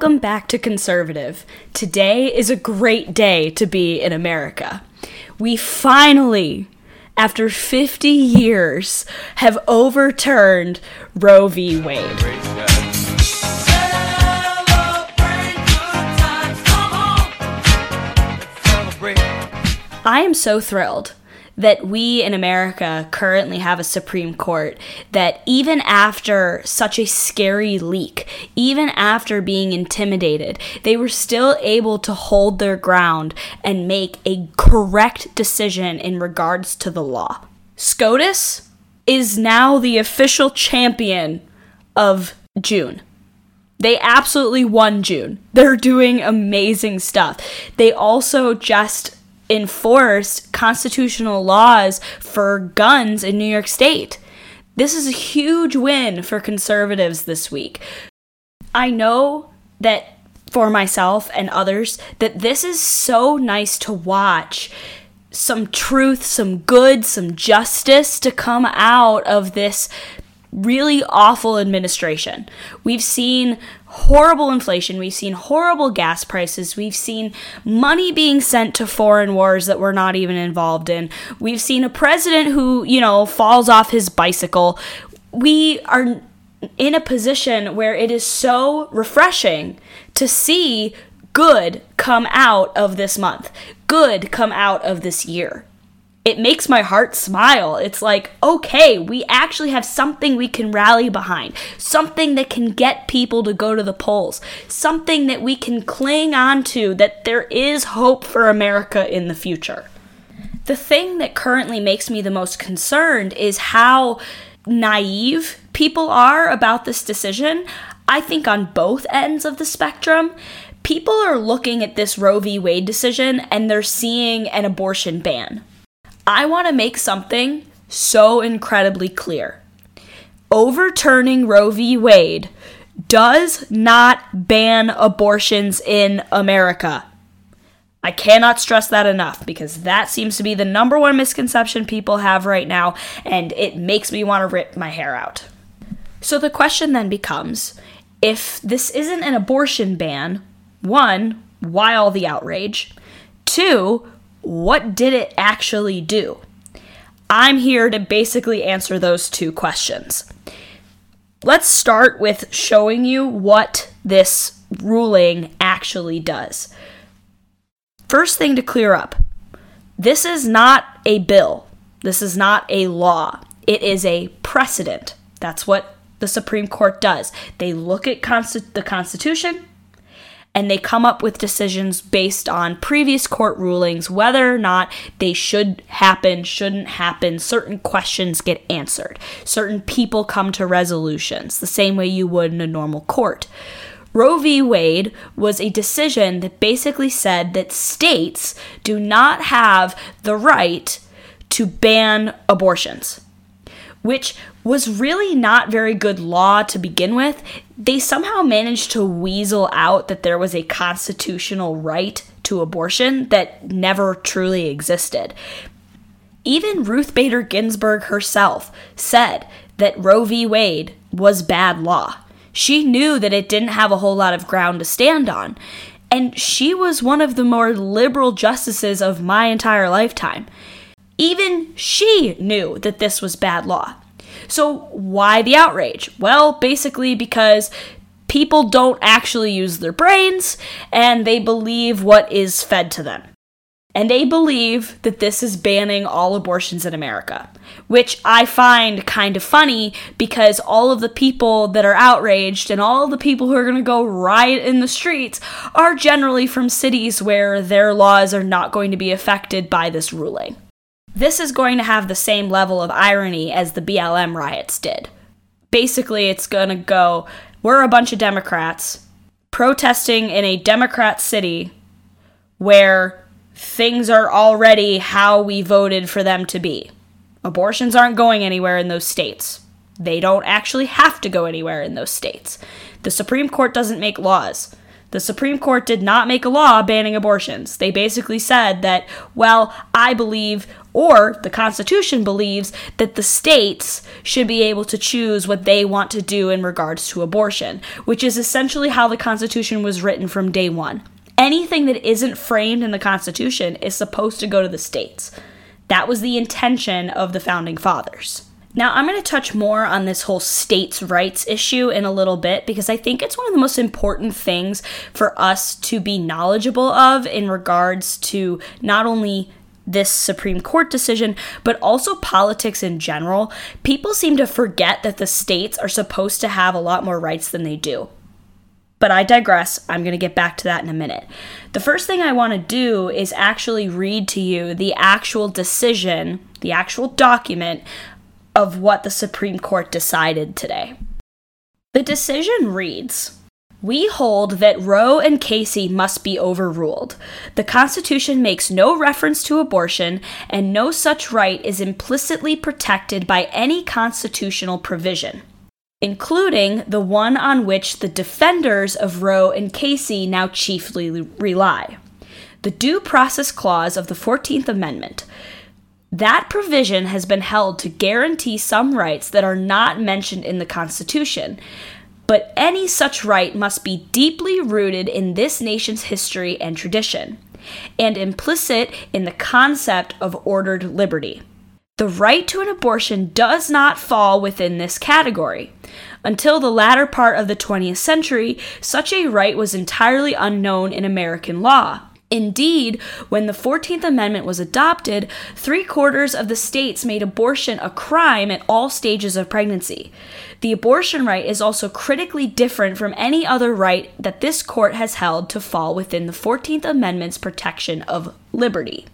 Welcome back to Conservative. Today is a great day to be in America. We finally, after 50 years, have overturned Roe v. Wade. I am so thrilled that we in America currently have a Supreme Court that even after such a scary leak, even after being intimidated, they were still able to hold their ground and make a correct decision in regards to the law. SCOTUS is now the official champion of June. They absolutely won June. They're doing amazing stuff. They also just enforced constitutional laws for guns in New York State. This is a huge win for conservatives this week. I know that for myself and others that this is so nice to watch some truth, some good, some justice to come out of this really awful administration. We've seen horrible inflation, we've seen horrible gas prices, we've seen money being sent to foreign wars that we're not even involved in. We've seen a president who, you know, falls off his bicycle. We are in a position where it is so refreshing to see good come out of this month, good come out of this year it makes my heart smile. It's like, okay, we actually have something we can rally behind, something that can get people to go to the polls, something that we can cling on to, that there is hope for America in the future. The thing that currently makes me the most concerned is how naive people are about this decision. I think on both ends of the spectrum, people are looking at this Roe v. Wade decision and they're seeing an abortion ban I want to make something so incredibly clear. Overturning Roe v. Wade does not ban abortions in America. I cannot stress that enough because that seems to be the number one misconception people have right now, and it makes me want to rip my hair out. So the question then becomes if this isn't an abortion ban, one, why all the outrage? Two, what did it actually do? I'm here to basically answer those two questions. Let's start with showing you what this ruling actually does. First thing to clear up this is not a bill, this is not a law, it is a precedent. That's what the Supreme Court does. They look at the Constitution, and they come up with decisions based on previous court rulings, whether or not they should happen, shouldn't happen. Certain questions get answered. Certain people come to resolutions, the same way you would in a normal court. Roe v. Wade was a decision that basically said that states do not have the right to ban abortions which was really not very good law to begin with, they somehow managed to weasel out that there was a constitutional right to abortion that never truly existed. Even Ruth Bader Ginsburg herself said that Roe v. Wade was bad law. She knew that it didn't have a whole lot of ground to stand on. And she was one of the more liberal justices of my entire lifetime. Even she knew that this was bad law. So, why the outrage? Well, basically because people don't actually use their brains and they believe what is fed to them. And they believe that this is banning all abortions in America, which I find kind of funny because all of the people that are outraged and all the people who are going to go riot in the streets are generally from cities where their laws are not going to be affected by this ruling. This is going to have the same level of irony as the BLM riots did. Basically, it's going to go we're a bunch of Democrats protesting in a Democrat city where things are already how we voted for them to be. Abortions aren't going anywhere in those states. They don't actually have to go anywhere in those states. The Supreme Court doesn't make laws. The Supreme Court did not make a law banning abortions. They basically said that, well, I believe, or the Constitution believes, that the states should be able to choose what they want to do in regards to abortion, which is essentially how the Constitution was written from day one. Anything that isn't framed in the Constitution is supposed to go to the states. That was the intention of the Founding Fathers. Now, I'm going to touch more on this whole states' rights issue in a little bit because I think it's one of the most important things for us to be knowledgeable of in regards to not only this Supreme Court decision, but also politics in general. People seem to forget that the states are supposed to have a lot more rights than they do. But I digress. I'm going to get back to that in a minute. The first thing I want to do is actually read to you the actual decision, the actual document of what the Supreme Court decided today. The decision reads We hold that Roe and Casey must be overruled. The Constitution makes no reference to abortion, and no such right is implicitly protected by any constitutional provision, including the one on which the defenders of Roe and Casey now chiefly rely the Due Process Clause of the 14th Amendment. That provision has been held to guarantee some rights that are not mentioned in the Constitution, but any such right must be deeply rooted in this nation's history and tradition, and implicit in the concept of ordered liberty. The right to an abortion does not fall within this category. Until the latter part of the 20th century, such a right was entirely unknown in American law. Indeed, when the 14th Amendment was adopted, three quarters of the states made abortion a crime at all stages of pregnancy. The abortion right is also critically different from any other right that this court has held to fall within the 14th Amendment's protection of liberty.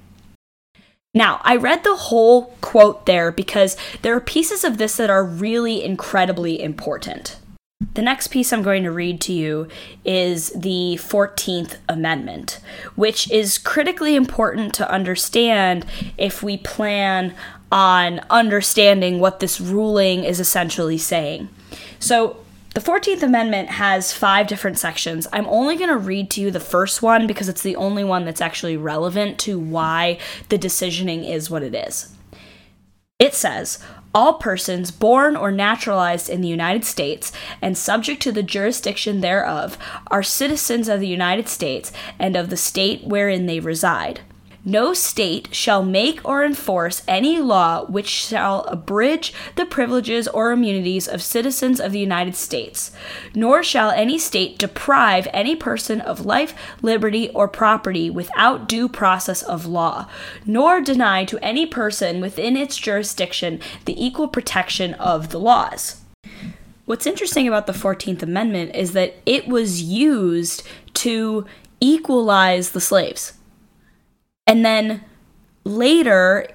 Now, I read the whole quote there because there are pieces of this that are really incredibly important. The next piece I'm going to read to you is the 14th Amendment, which is critically important to understand if we plan on understanding what this ruling is essentially saying. So, the 14th Amendment has five different sections. I'm only going to read to you the first one because it's the only one that's actually relevant to why the decisioning is what it is. It says, all persons born or naturalized in the United States and subject to the jurisdiction thereof are citizens of the United States and of the state wherein they reside. No state shall make or enforce any law which shall abridge the privileges or immunities of citizens of the United States, nor shall any state deprive any person of life, liberty, or property without due process of law, nor deny to any person within its jurisdiction the equal protection of the laws. What's interesting about the 14th Amendment is that it was used to equalize the slaves. And then later,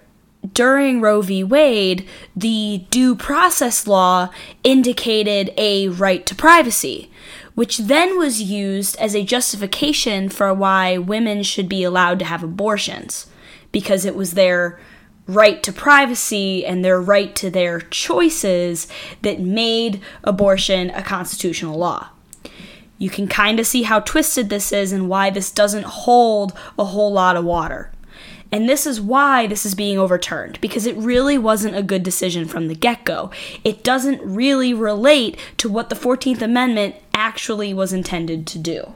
during Roe v. Wade, the due process law indicated a right to privacy, which then was used as a justification for why women should be allowed to have abortions, because it was their right to privacy and their right to their choices that made abortion a constitutional law. You can kind of see how twisted this is and why this doesn't hold a whole lot of water. And this is why this is being overturned, because it really wasn't a good decision from the get go. It doesn't really relate to what the 14th Amendment actually was intended to do.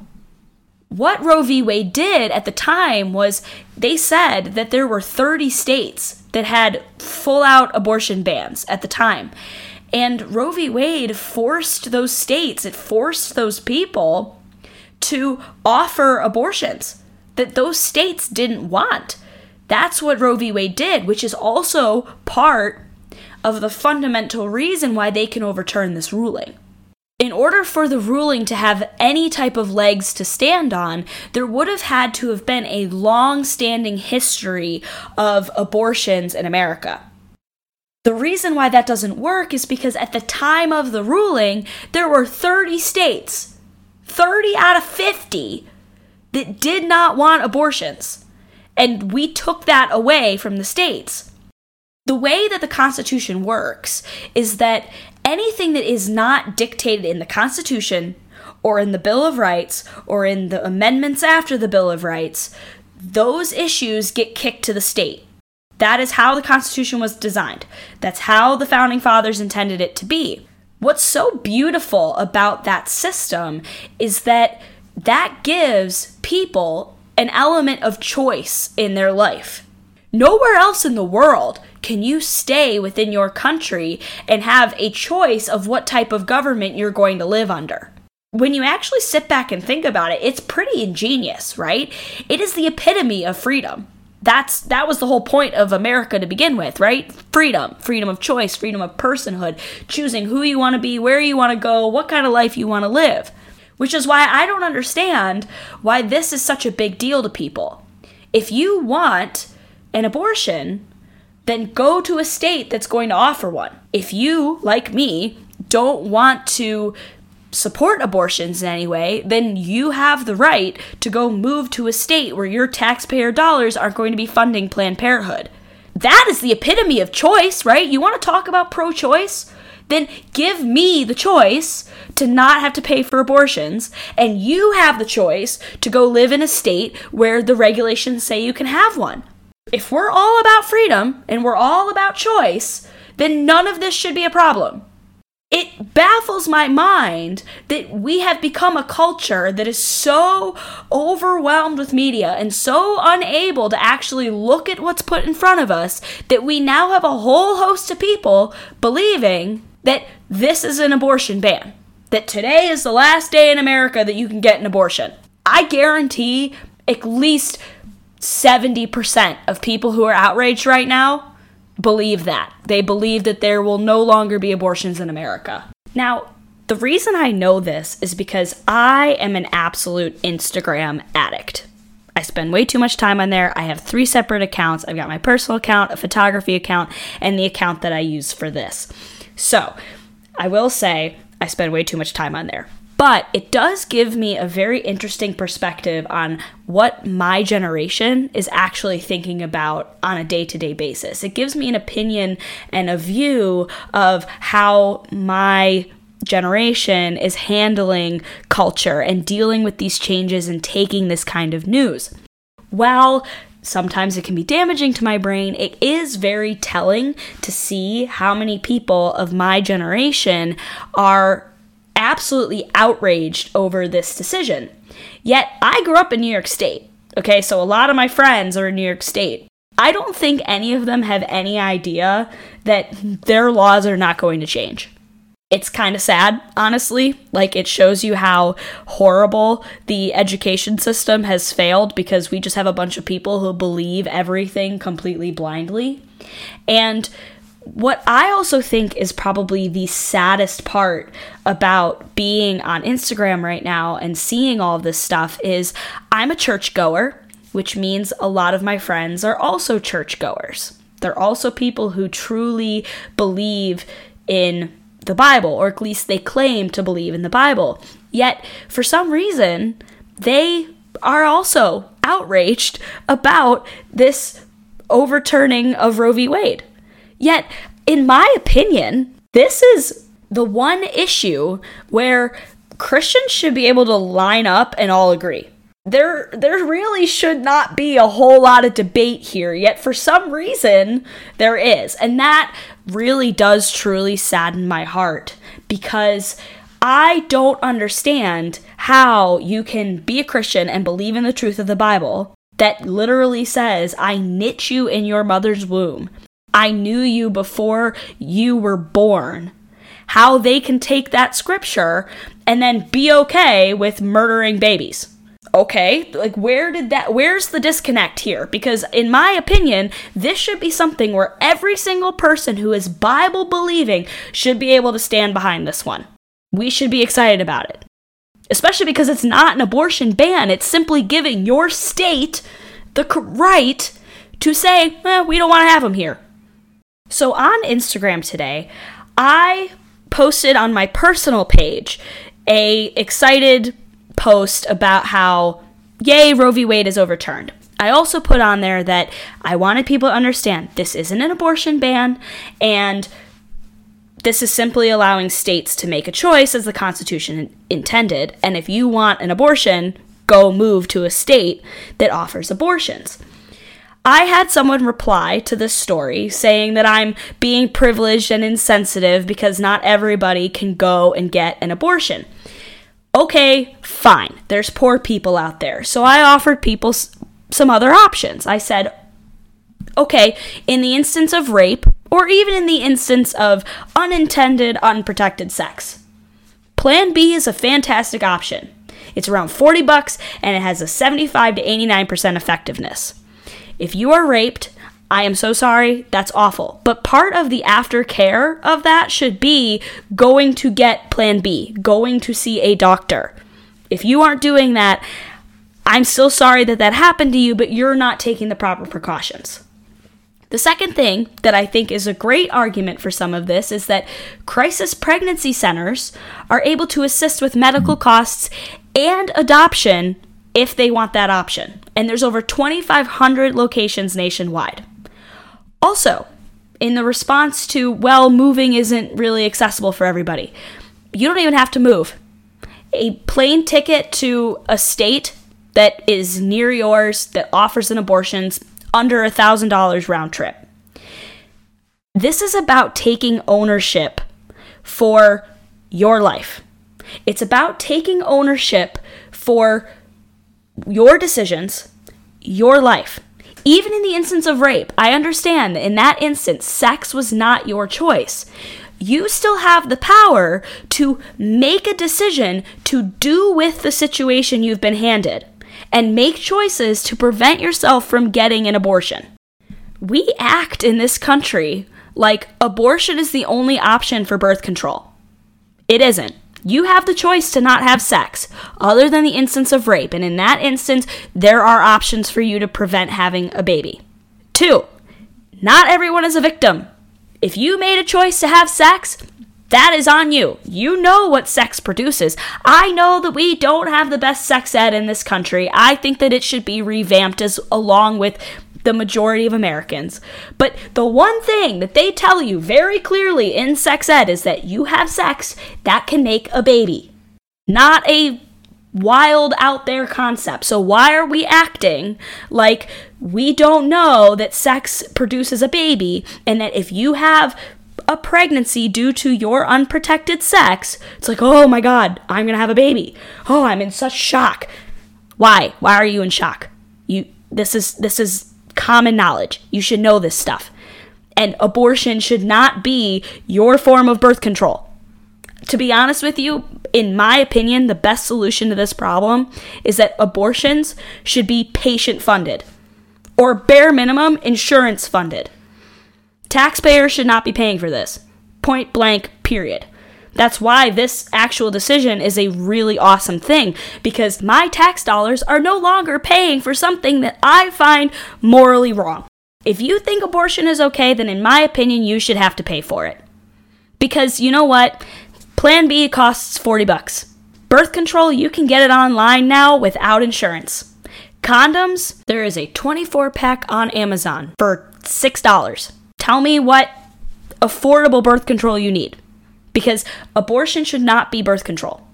What Roe v. Wade did at the time was they said that there were 30 states that had full out abortion bans at the time. And Roe v. Wade forced those states, it forced those people to offer abortions that those states didn't want. That's what Roe v. Wade did, which is also part of the fundamental reason why they can overturn this ruling. In order for the ruling to have any type of legs to stand on, there would have had to have been a long standing history of abortions in America. The reason why that doesn't work is because at the time of the ruling, there were 30 states, 30 out of 50, that did not want abortions. And we took that away from the states. The way that the Constitution works is that anything that is not dictated in the Constitution or in the Bill of Rights or in the amendments after the Bill of Rights, those issues get kicked to the state. That is how the Constitution was designed. That's how the founding fathers intended it to be. What's so beautiful about that system is that that gives people an element of choice in their life. Nowhere else in the world can you stay within your country and have a choice of what type of government you're going to live under. When you actually sit back and think about it, it's pretty ingenious, right? It is the epitome of freedom. That's that was the whole point of America to begin with, right? Freedom, freedom of choice, freedom of personhood, choosing who you want to be, where you want to go, what kind of life you want to live. Which is why I don't understand why this is such a big deal to people. If you want an abortion, then go to a state that's going to offer one. If you, like me, don't want to support abortions in any way, then you have the right to go move to a state where your taxpayer dollars aren't going to be funding Planned Parenthood. That is the epitome of choice, right? You want to talk about pro choice? Then give me the choice to not have to pay for abortions, and you have the choice to go live in a state where the regulations say you can have one. If we're all about freedom and we're all about choice, then none of this should be a problem. It baffles my mind that we have become a culture that is so overwhelmed with media and so unable to actually look at what's put in front of us that we now have a whole host of people believing that this is an abortion ban. That today is the last day in America that you can get an abortion. I guarantee at least 70% of people who are outraged right now believe that. They believe that there will no longer be abortions in America. Now, the reason I know this is because I am an absolute Instagram addict. I spend way too much time on there. I have three separate accounts. I've got my personal account, a photography account, and the account that I use for this. So, I will say I spend way too much time on there. But it does give me a very interesting perspective on what my generation is actually thinking about on a day to day basis. It gives me an opinion and a view of how my generation is handling culture and dealing with these changes and taking this kind of news. While sometimes it can be damaging to my brain, it is very telling to see how many people of my generation are absolutely outraged over this decision. Yet I grew up in New York State. Okay, so a lot of my friends are in New York State. I don't think any of them have any idea that their laws are not going to change it's kind of sad, honestly. Like, it shows you how horrible the education system has failed because we just have a bunch of people who believe everything completely blindly. And what I also think is probably the saddest part about being on Instagram right now and seeing all this stuff is I'm a churchgoer, which means a lot of my friends are also churchgoers. They're also people who truly believe in the Bible, or at least they claim to believe in the Bible. Yet, for some reason, they are also outraged about this overturning of Roe v. Wade. Yet, in my opinion, this is the one issue where Christians should be able to line up and all agree. There there really should not be a whole lot of debate here, yet for some reason there is. And that really does truly sadden my heart because I don't understand how you can be a Christian and believe in the truth of the Bible that literally says, I knit you in your mother's womb. I knew you before you were born. How they can take that scripture and then be okay with murdering babies. Okay like where did that where's the disconnect here? Because in my opinion this should be something where every single person who is bible believing should be able to stand behind this one. We should be excited about it. Especially because it's not an abortion ban. It's simply giving your state the right to say eh, we don't want to have them here so on instagram today i posted on my personal page a excited post about how, yay, Roe v. Wade is overturned. I also put on there that I wanted people to understand this isn't an abortion ban, and This is simply allowing states to make a choice as the Constitution intended. And if you want an abortion, go move to a state that offers abortions. I had someone reply to this story saying that I'm being privileged and insensitive because not everybody can go and get an abortion. Okay, fine. There's poor people out there. So I offered people some other options. I said, okay, in the instance of rape, or even in the instance of unintended, unprotected sex, Plan B is a fantastic option. It's around 40 bucks and it has a 75 to 89% effectiveness. If you are raped, I am so sorry, that's awful. But part of the aftercare of that should be going to get plan B, going to see a doctor. If you aren't doing that, I'm still sorry that that happened to you, but you're not taking the proper precautions. The second thing that I think is a great argument for some of this is that crisis pregnancy centers are able to assist with medical costs and adoption if they want that option. And there's over 2,500 locations nationwide. Also, in the response to, well, moving isn't really accessible for everybody, you don't even have to move. A plane ticket to a state that is near yours that offers an abortion's under a $1,000 round trip. This is about taking ownership for your life. It's about taking ownership for your decisions, your life. Even in the instance of rape, I understand that in that instance, sex was not your choice. You still have the power to make a decision to do with the situation you've been handed and make choices to prevent yourself from getting an abortion. We act in this country like abortion is the only option for birth control. It isn't. You have the choice to not have sex, other than the instance of rape, and in that instance, there are options for you to prevent having a baby. Two, not everyone is a victim. If you made a choice to have sex, that is on you. You know what sex produces. I know that we don't have the best sex ed in this country. I think that it should be revamped as along with the majority of Americans. But the one thing that they tell you very clearly in sex ed is that you have sex that can make a baby. Not a wild out there concept. So why are we acting like we don't know that sex produces a baby and that if you have a pregnancy due to your unprotected sex, it's like, oh my god, I'm gonna have a baby. Oh, I'm in such shock. Why? Why are you in shock? You this is this is common knowledge. You should know this stuff. And abortion should not be your form of birth control. To be honest with you, in my opinion, the best solution to this problem is that abortions should be patient funded or bare minimum insurance funded. Taxpayers should not be paying for this. Point blank, period. That's why this actual decision is a really awesome thing because my tax dollars are no longer paying for something that I find morally wrong. If you think abortion is okay, then in my opinion, you should have to pay for it. Because you know what? Plan B costs 40 bucks. Birth control, you can get it online now without insurance. Condoms, there is a 24 pack on Amazon for $6. Tell me what affordable birth control you need. Because abortion should not be birth control.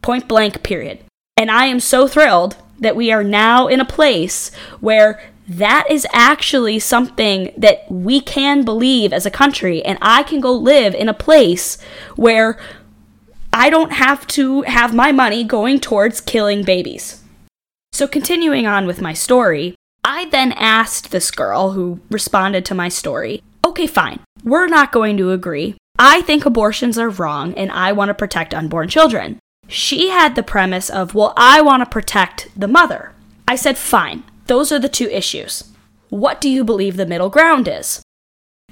Point blank, period. And I am so thrilled that we are now in a place where that is actually something that we can believe as a country. And I can go live in a place where I don't have to have my money going towards killing babies. So, continuing on with my story, I then asked this girl who responded to my story okay, fine, we're not going to agree. I think abortions are wrong and I want to protect unborn children. She had the premise of, well, I want to protect the mother. I said, fine, those are the two issues. What do you believe the middle ground is?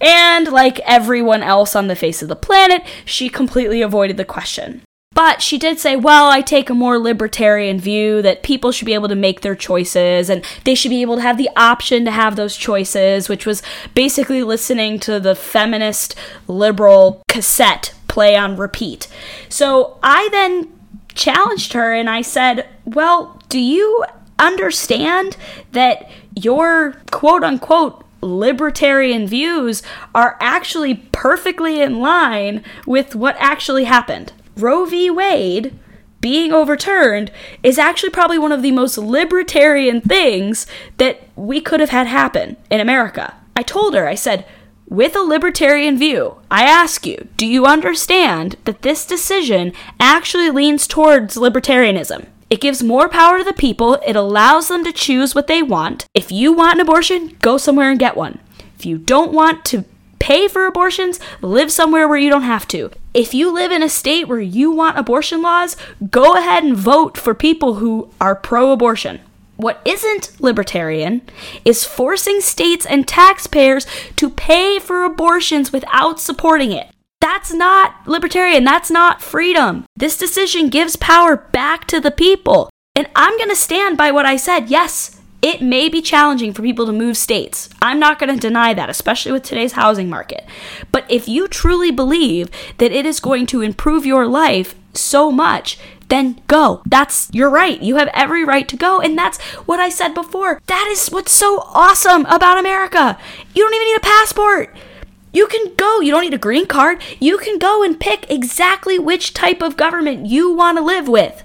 And like everyone else on the face of the planet, she completely avoided the question. But she did say, well, I take a more libertarian view that people should be able to make their choices and they should be able to have the option to have those choices, which was basically listening to the feminist liberal cassette play on repeat. So I then challenged her and I said, well, do you understand that your quote unquote libertarian views are actually perfectly in line with what actually happened. Roe v. Wade being overturned is actually probably one of the most libertarian things that we could have had happen in America. I told her, I said, with a libertarian view, I ask you, do you understand that this decision actually leans towards libertarianism? It gives more power to the people. It allows them to choose what they want. If you want an abortion, go somewhere and get one. If you don't want to pay for abortions, live somewhere where you don't have to. If you live in a state where you want abortion laws, go ahead and vote for people who are pro abortion. What isn't libertarian is forcing states and taxpayers to pay for abortions without supporting it. That's not libertarian. That's not freedom. This decision gives power back to the people. And I'm going to stand by what I said. Yes, it may be challenging for people to move states. I'm not going to deny that, especially with today's housing market. But if you truly believe that it is going to improve your life so much, then go. That's you're right. You have every right to go. And that's what I said before. That is what's so awesome about America. You don't even need a passport. You can go. You don't need a green card. You can go and pick exactly which type of government you want to live with.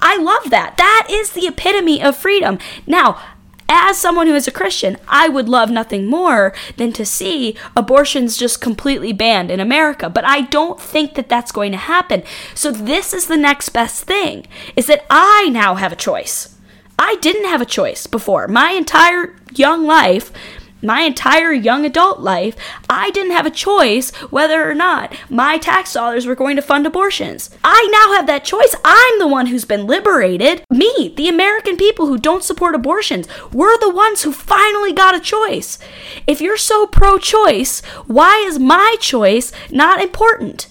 I love that. That is the epitome of freedom. Now, as someone who is a Christian, I would love nothing more than to see abortions just completely banned in America, but I don't think that that's going to happen. So this is the next best thing is that I now have a choice. I didn't have a choice before. My entire young life, my entire young adult life, I didn't have a choice whether or not my tax dollars were going to fund abortions. I now have that choice. I'm the one who's been liberated. Me, the American people who don't support abortions, we're the ones who finally got a choice. If you're so pro choice, why is my choice not important?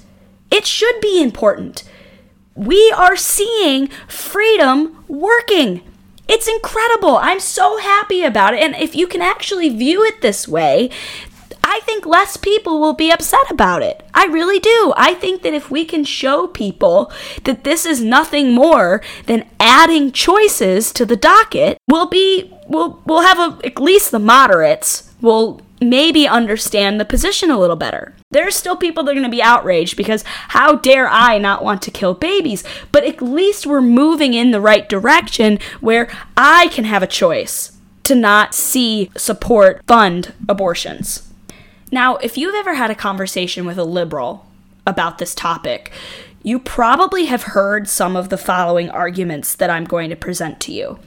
It should be important. We are seeing freedom working. It's incredible. I'm so happy about it. And if you can actually view it this way, I think less people will be upset about it. I really do. I think that if we can show people that this is nothing more than adding choices to the docket, we'll be we'll we'll have a, at least the moderates will maybe understand the position a little better. There's still people that are going to be outraged because how dare I not want to kill babies? But at least we're moving in the right direction where I can have a choice to not see, support, fund abortions. Now, if you've ever had a conversation with a liberal about this topic, you probably have heard some of the following arguments that I'm going to present to you.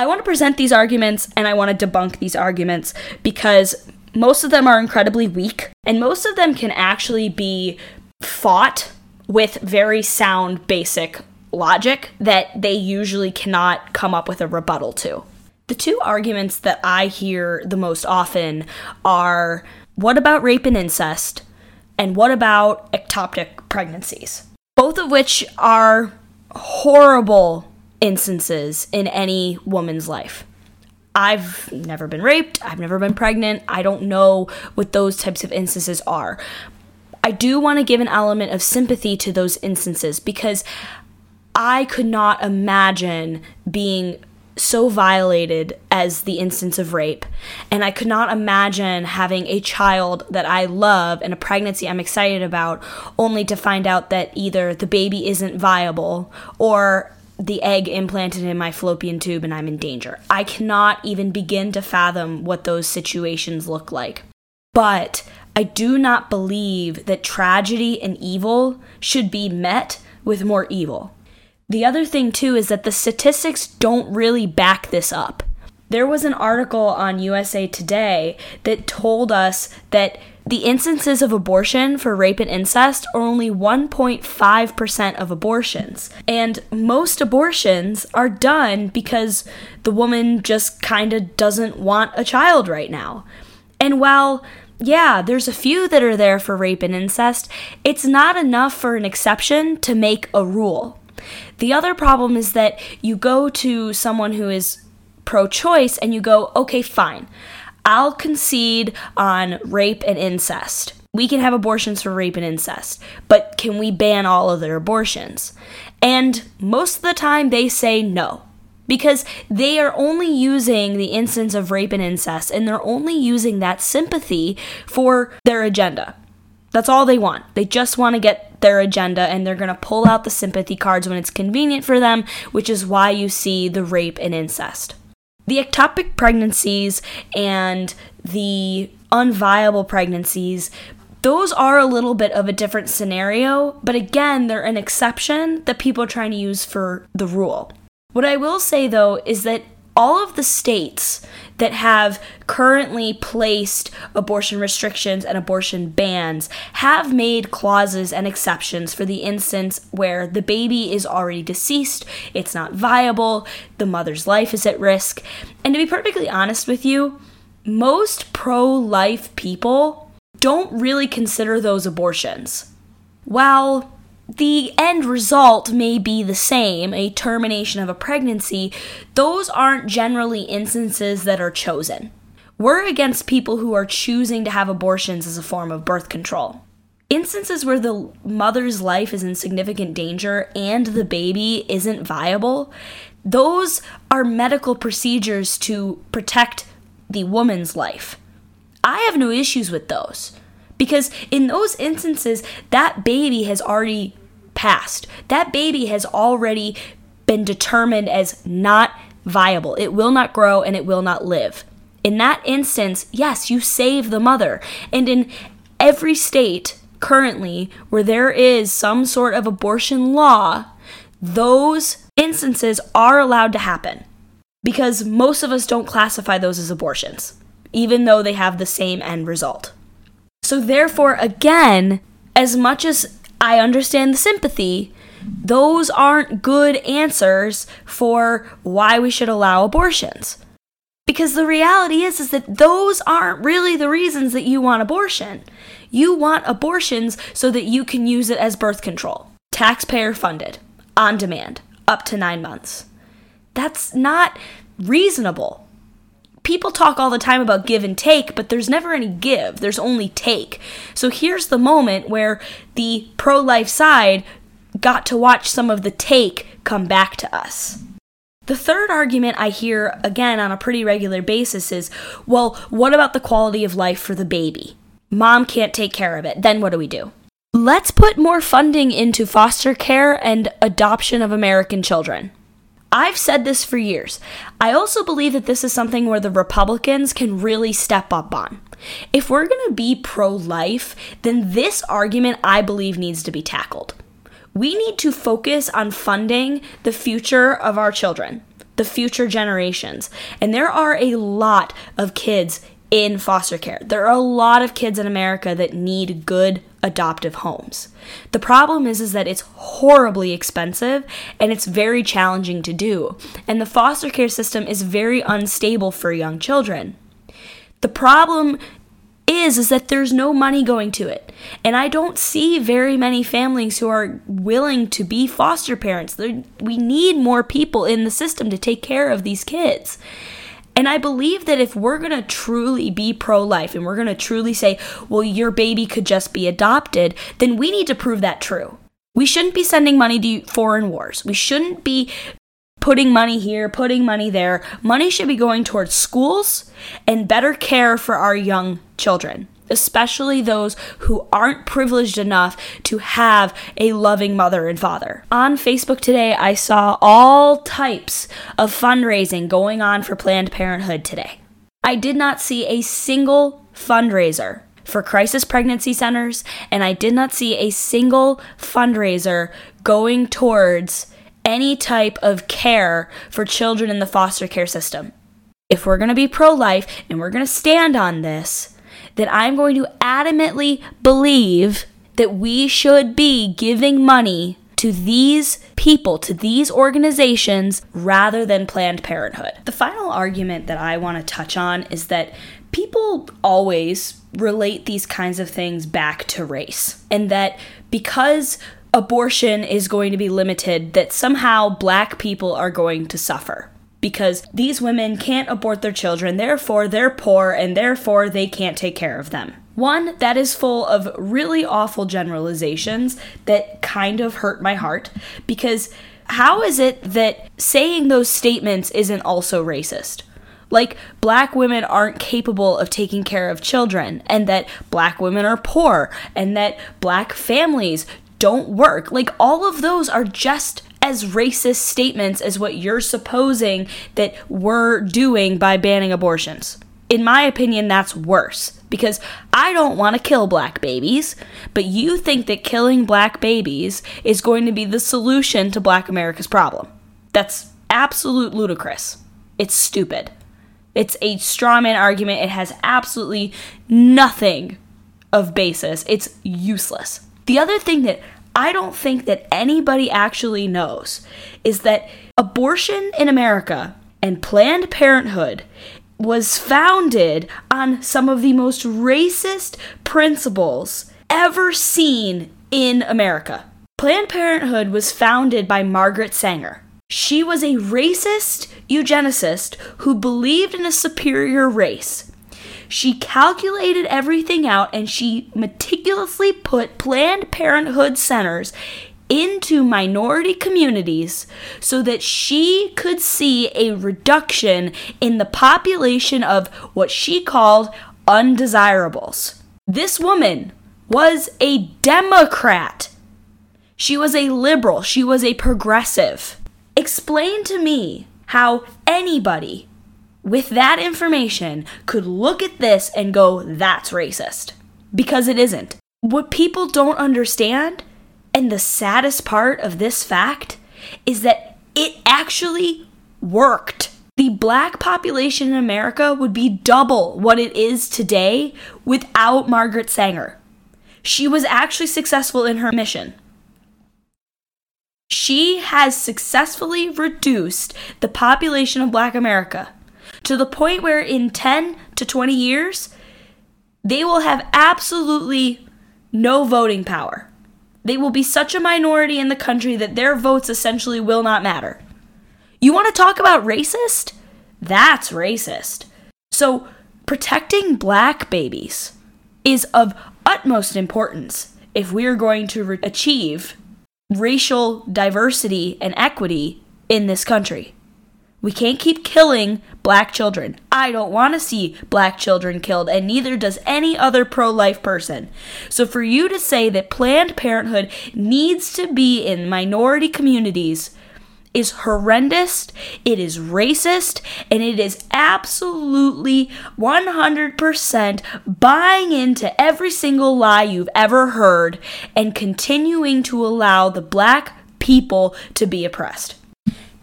I want to present these arguments and I want to debunk these arguments because most of them are incredibly weak and most of them can actually be fought with very sound, basic logic that they usually cannot come up with a rebuttal to. The two arguments that I hear the most often are what about rape and incest? And what about ectopic pregnancies? Both of which are horrible instances in any woman's life. I've never been raped, I've never been pregnant, I don't know what those types of instances are. I do want to give an element of sympathy to those instances because I could not imagine being so violated as the instance of rape. And I could not imagine having a child that I love and a pregnancy I'm excited about only to find out that either the baby isn't viable or the egg implanted in my fallopian tube and I'm in danger. I cannot even begin to fathom what those situations look like. But I do not believe that tragedy and evil should be met with more evil. The other thing, too, is that the statistics don't really back this up. There was an article on USA Today that told us that the instances of abortion for rape and incest are only 1.5% of abortions. And most abortions are done because the woman just kind of doesn't want a child right now. And while yeah, there's a few that are there for rape and incest. It's not enough for an exception to make a rule. The other problem is that you go to someone who is pro choice and you go, okay, fine. I'll concede on rape and incest. We can have abortions for rape and incest, but can we ban all other abortions? And most of the time they say no. because they are only using the instance of rape and incest and they're only using that sympathy for their agenda. That's all they want. They just want to get their agenda and they're going to pull out the sympathy cards when it's convenient for them, which is why you see the rape and incest. The ectopic pregnancies and the unviable pregnancies, those are a little bit of a different scenario, but again, they're an exception that people are trying to use for the rule. What I will say though is that all of the states that have currently placed abortion restrictions and abortion bans have made clauses and exceptions for the instance where the baby is already deceased, it's not viable, the mother's life is at risk. And to be perfectly honest with you, most pro life people don't really consider those abortions. While the end result may be the same, a termination of a pregnancy, those aren't generally instances that are chosen. We're against people who are choosing to have abortions as a form of birth control. Instances where the mother's life is in significant danger and the baby isn't viable, those are medical procedures to protect the woman's life. I have no issues with those because in those instances, that baby has already passed. That baby has already been determined as not viable. It will not grow and it will not live. In that instance, yes, you save the mother. And in every state currently where there is some sort of abortion law, those instances are allowed to happen because most of us don't classify those as abortions, even though they have the same end result. So, therefore, again, as much as I understand the sympathy. Those aren't good answers for why we should allow abortions. Because the reality is is that those aren't really the reasons that you want abortion. You want abortions so that you can use it as birth control. Taxpayer funded, on demand, up to 9 months. That's not reasonable people talk all the time about give and take, but there's never any give, there's only take. So here's the moment where the pro life side got to watch some of the take come back to us. The third argument I hear again on a pretty regular basis is well, what about the quality of life for the baby? Mom can't take care of it. Then what do we do? Let's put more funding into foster care and adoption of American children. I've said this for years. I also believe that this is something where the Republicans can really step up on. If we're going to be pro life, then this argument I believe needs to be tackled. We need to focus on funding the future of our children, the future generations. And there are a lot of kids in foster care. There are a lot of kids in America that need good adoptive homes. The problem is is that it's horribly expensive and it's very challenging to do. And the foster care system is very unstable for young children. The problem is is that there's no money going to it. And I don't see very many families who are willing to be foster parents. we need more people in the system to take care of these kids. And I believe that if we're going to truly be pro life and we're going to truly say, well, your baby could just be adopted, then we need to prove that true. We shouldn't be sending money to foreign wars. We shouldn't be putting money here, putting money there. Money should be going towards schools and better care for our young children especially those who aren't privileged enough to have a loving mother and father. On Facebook today, I saw all types of fundraising going on for Planned Parenthood today. I did not see a single fundraiser for crisis pregnancy centers, and I did not see a single fundraiser going towards any type of care for children in the foster care system. If we're going to be pro life and we're going to stand on this, that I'm going to adamantly believe that we should be giving money to these people, to these organizations, rather than Planned Parenthood. The final argument that I want to touch on is that people always relate these kinds of things back to race, and that because abortion is going to be limited, that somehow black people are going to suffer because these women can't abort their children, therefore they're poor, and therefore they can't take care of them. One that is full of really awful generalizations that kind of hurt my heart because how is it that saying those statements isn't also racist? Like, black women aren't capable of taking care of children, and that black women are poor, and that black families don't work. Like, all of those are just as racist statements as what you're supposing that we're doing by banning abortions. In my opinion, that's worse because I don't want to kill black babies, but you think that killing black babies is going to be the solution to black America's problem. That's absolute ludicrous. It's stupid. It's a strawman argument. It has absolutely nothing of basis. It's useless. The other thing that I don't think that anybody actually knows is that abortion in America and Planned Parenthood was founded on some of the most racist principles ever seen in America. Planned Parenthood was founded by Margaret Sanger. She was a racist eugenicist who believed in a superior race. She calculated everything out and she meticulously put Planned Parenthood centers into minority communities so that she could see a reduction in the population of what she called undesirables. This woman was a Democrat. She was a liberal. She was a progressive. Explain to me how anybody with that information could look at this and go, that's racist. Because it isn't. What people don't understand and the saddest part of this fact is that it actually worked. The black population in America would be double what it is today without Margaret Sanger. She was actually successful in her mission. She has successfully reduced the population of black America to the point where in 10 to 20 years, they will have absolutely no voting power. They will be such a minority in the country that their votes essentially will not matter. You want to talk about racist? That's racist. So, protecting black babies is of utmost importance if we're going to re- achieve racial diversity and equity in this country. We can't keep killing black children. I don't want to see black children killed, and neither does any other pro life person. So, for you to say that Planned Parenthood needs to be in minority communities is horrendous, it is racist, and it is absolutely 100% buying into every single lie you've ever heard and continuing to allow the black people to be oppressed.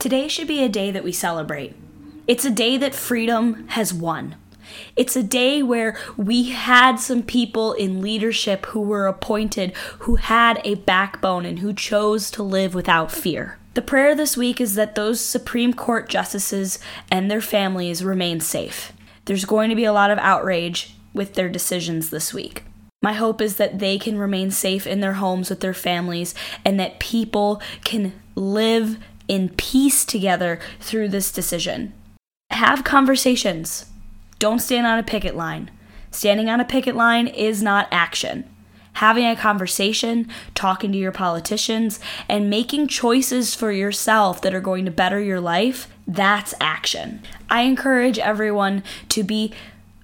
Today should be a day that we celebrate. It's a day that freedom has won. It's a day where we had some people in leadership who were appointed who had a backbone and who chose to live without fear. The prayer this week is that those Supreme Court justices and their families remain safe. There's going to be a lot of outrage with their decisions this week. My hope is that they can remain safe in their homes with their families and that people can live in peace together through this decision. Have conversations. Don't stand on a picket line. Standing on a picket line is not action. Having a conversation, talking to your politicians, and making choices for yourself that are going to better your life, that's action. I encourage everyone to be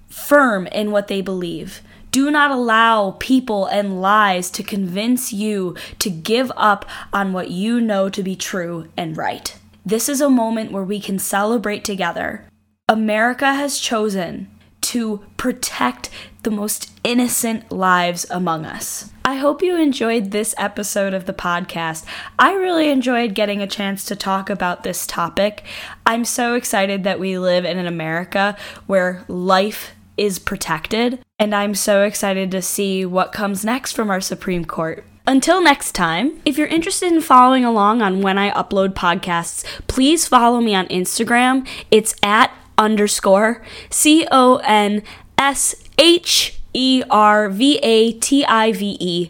firm in what they believe do not allow people and lies to convince you to give up on what you know to be true and right. This is a moment where we can celebrate together. America has chosen to protect the most innocent lives among us. I hope you enjoyed this episode of the podcast. I really enjoyed getting a chance to talk about this topic. I'm so excited that we live in an America where life is protected, and I'm so excited to see what comes next from our Supreme Court. Until next time, if you're interested in following along on when I upload podcasts, please follow me on Instagram. It's at underscore C O N S H E R V A T I V E.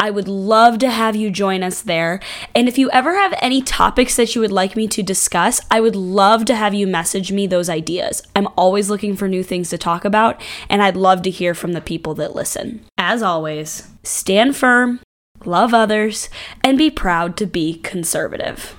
I would love to have you join us there. And if you ever have any topics that you would like me to discuss, I would love to have you message me those ideas. I'm always looking for new things to talk about, and I'd love to hear from the people that listen. As always, stand firm, love others, and be proud to be conservative.